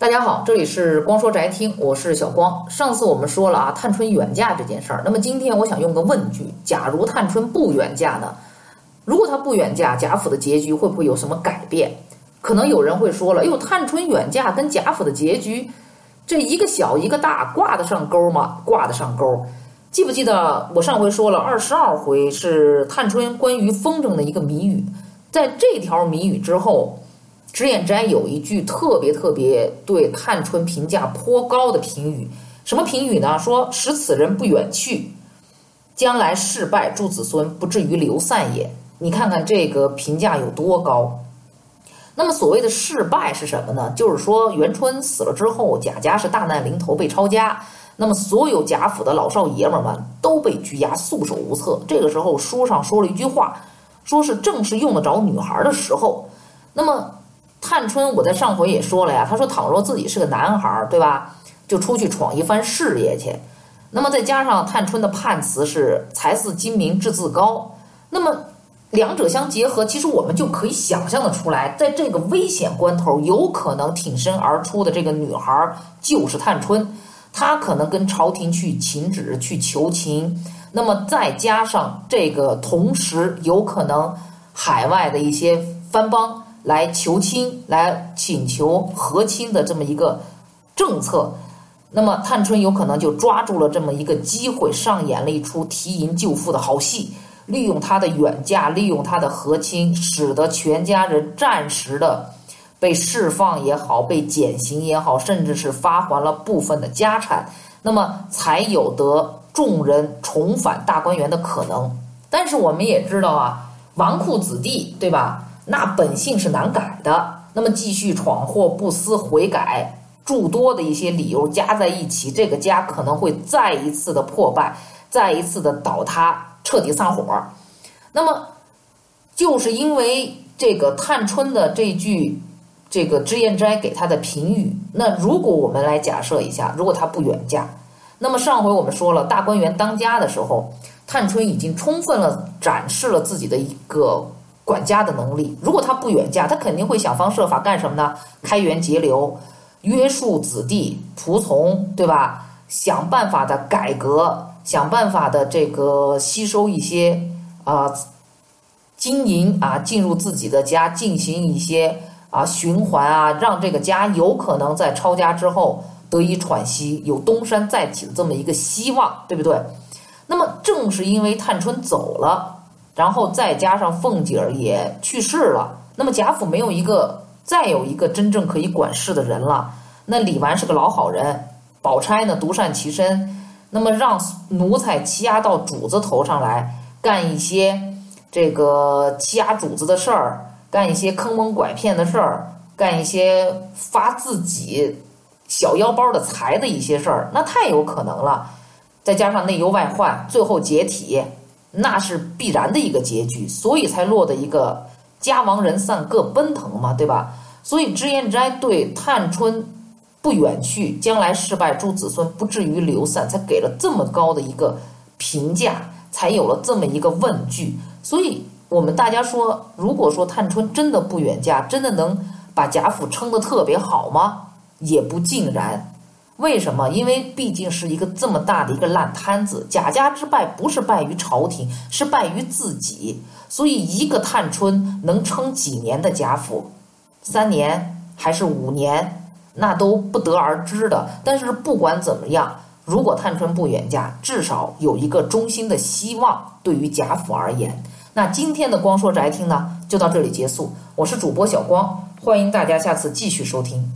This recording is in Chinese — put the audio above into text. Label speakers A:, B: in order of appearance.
A: 大家好，这里是光说宅听，我是小光。上次我们说了啊，探春远嫁这件事儿，那么今天我想用个问句：假如探春不远嫁呢？如果她不远嫁，贾府的结局会不会有什么改变？可能有人会说了，哟，探春远嫁跟贾府的结局，这一个小一个大，挂得上钩吗？挂得上钩。记不记得我上回说了，二十二回是探春关于风筝的一个谜语，在这条谜语之后。脂砚斋有一句特别特别对探春评价颇高的评语，什么评语呢？说使此人不远去，将来事败诸子孙，不至于流散也。你看看这个评价有多高。那么所谓的事败是什么呢？就是说元春死了之后，贾家是大难临头被抄家，那么所有贾府的老少爷们们都被拘押，束手无策。这个时候书上说了一句话，说是正是用得着女孩的时候，那么。探春，我在上回也说了呀。他说，倘若自己是个男孩儿，对吧，就出去闯一番事业去。那么再加上探春的判词是“才似金明，志自高”，那么两者相结合，其实我们就可以想象的出来，在这个危险关头，有可能挺身而出的这个女孩就是探春。她可能跟朝廷去请旨、去求情。那么再加上这个，同时有可能海外的一些藩邦。来求亲，来请求和亲的这么一个政策，那么探春有可能就抓住了这么一个机会，上演了一出提银救父的好戏，利用他的远嫁，利用他的和亲，使得全家人暂时的被释放也好，被减刑也好，甚至是发还了部分的家产，那么才有得众人重返大观园的可能。但是我们也知道啊，纨绔子弟，对吧？那本性是难改的，那么继续闯祸不思悔改，诸多的一些理由加在一起，这个家可能会再一次的破败，再一次的倒塌，彻底散伙。那么，就是因为这个探春的这句，这个脂砚斋给他的评语。那如果我们来假设一下，如果他不远嫁，那么上回我们说了，大观园当家的时候，探春已经充分了展示了自己的一个。管家的能力，如果他不远嫁，他肯定会想方设法干什么呢？开源节流，约束子弟仆从，对吧？想办法的改革，想办法的这个吸收一些啊经营啊进入自己的家，进行一些啊循环啊，让这个家有可能在抄家之后得以喘息，有东山再起的这么一个希望，对不对？那么正是因为探春走了。然后再加上凤姐儿也去世了，那么贾府没有一个再有一个真正可以管事的人了。那李纨是个老好人，宝钗呢独善其身，那么让奴才欺压到主子头上来，干一些这个欺压主子的事儿，干一些坑蒙拐骗的事儿，干一些发自己小腰包的财的一些事儿，那太有可能了。再加上内忧外患，最后解体。那是必然的一个结局，所以才落得一个家亡人散各奔腾嘛，对吧？所以脂砚斋对探春不远去，将来失败诸子孙不至于流散，才给了这么高的一个评价，才有了这么一个问句。所以我们大家说，如果说探春真的不远嫁，真的能把贾府撑得特别好吗？也不尽然。为什么？因为毕竟是一个这么大的一个烂摊子，贾家之败不是败于朝廷，是败于自己。所以，一个探春能撑几年的贾府，三年还是五年，那都不得而知的。但是不管怎么样，如果探春不远嫁，至少有一个中心的希望，对于贾府而言。那今天的光说宅听呢，就到这里结束。我是主播小光，欢迎大家下次继续收听。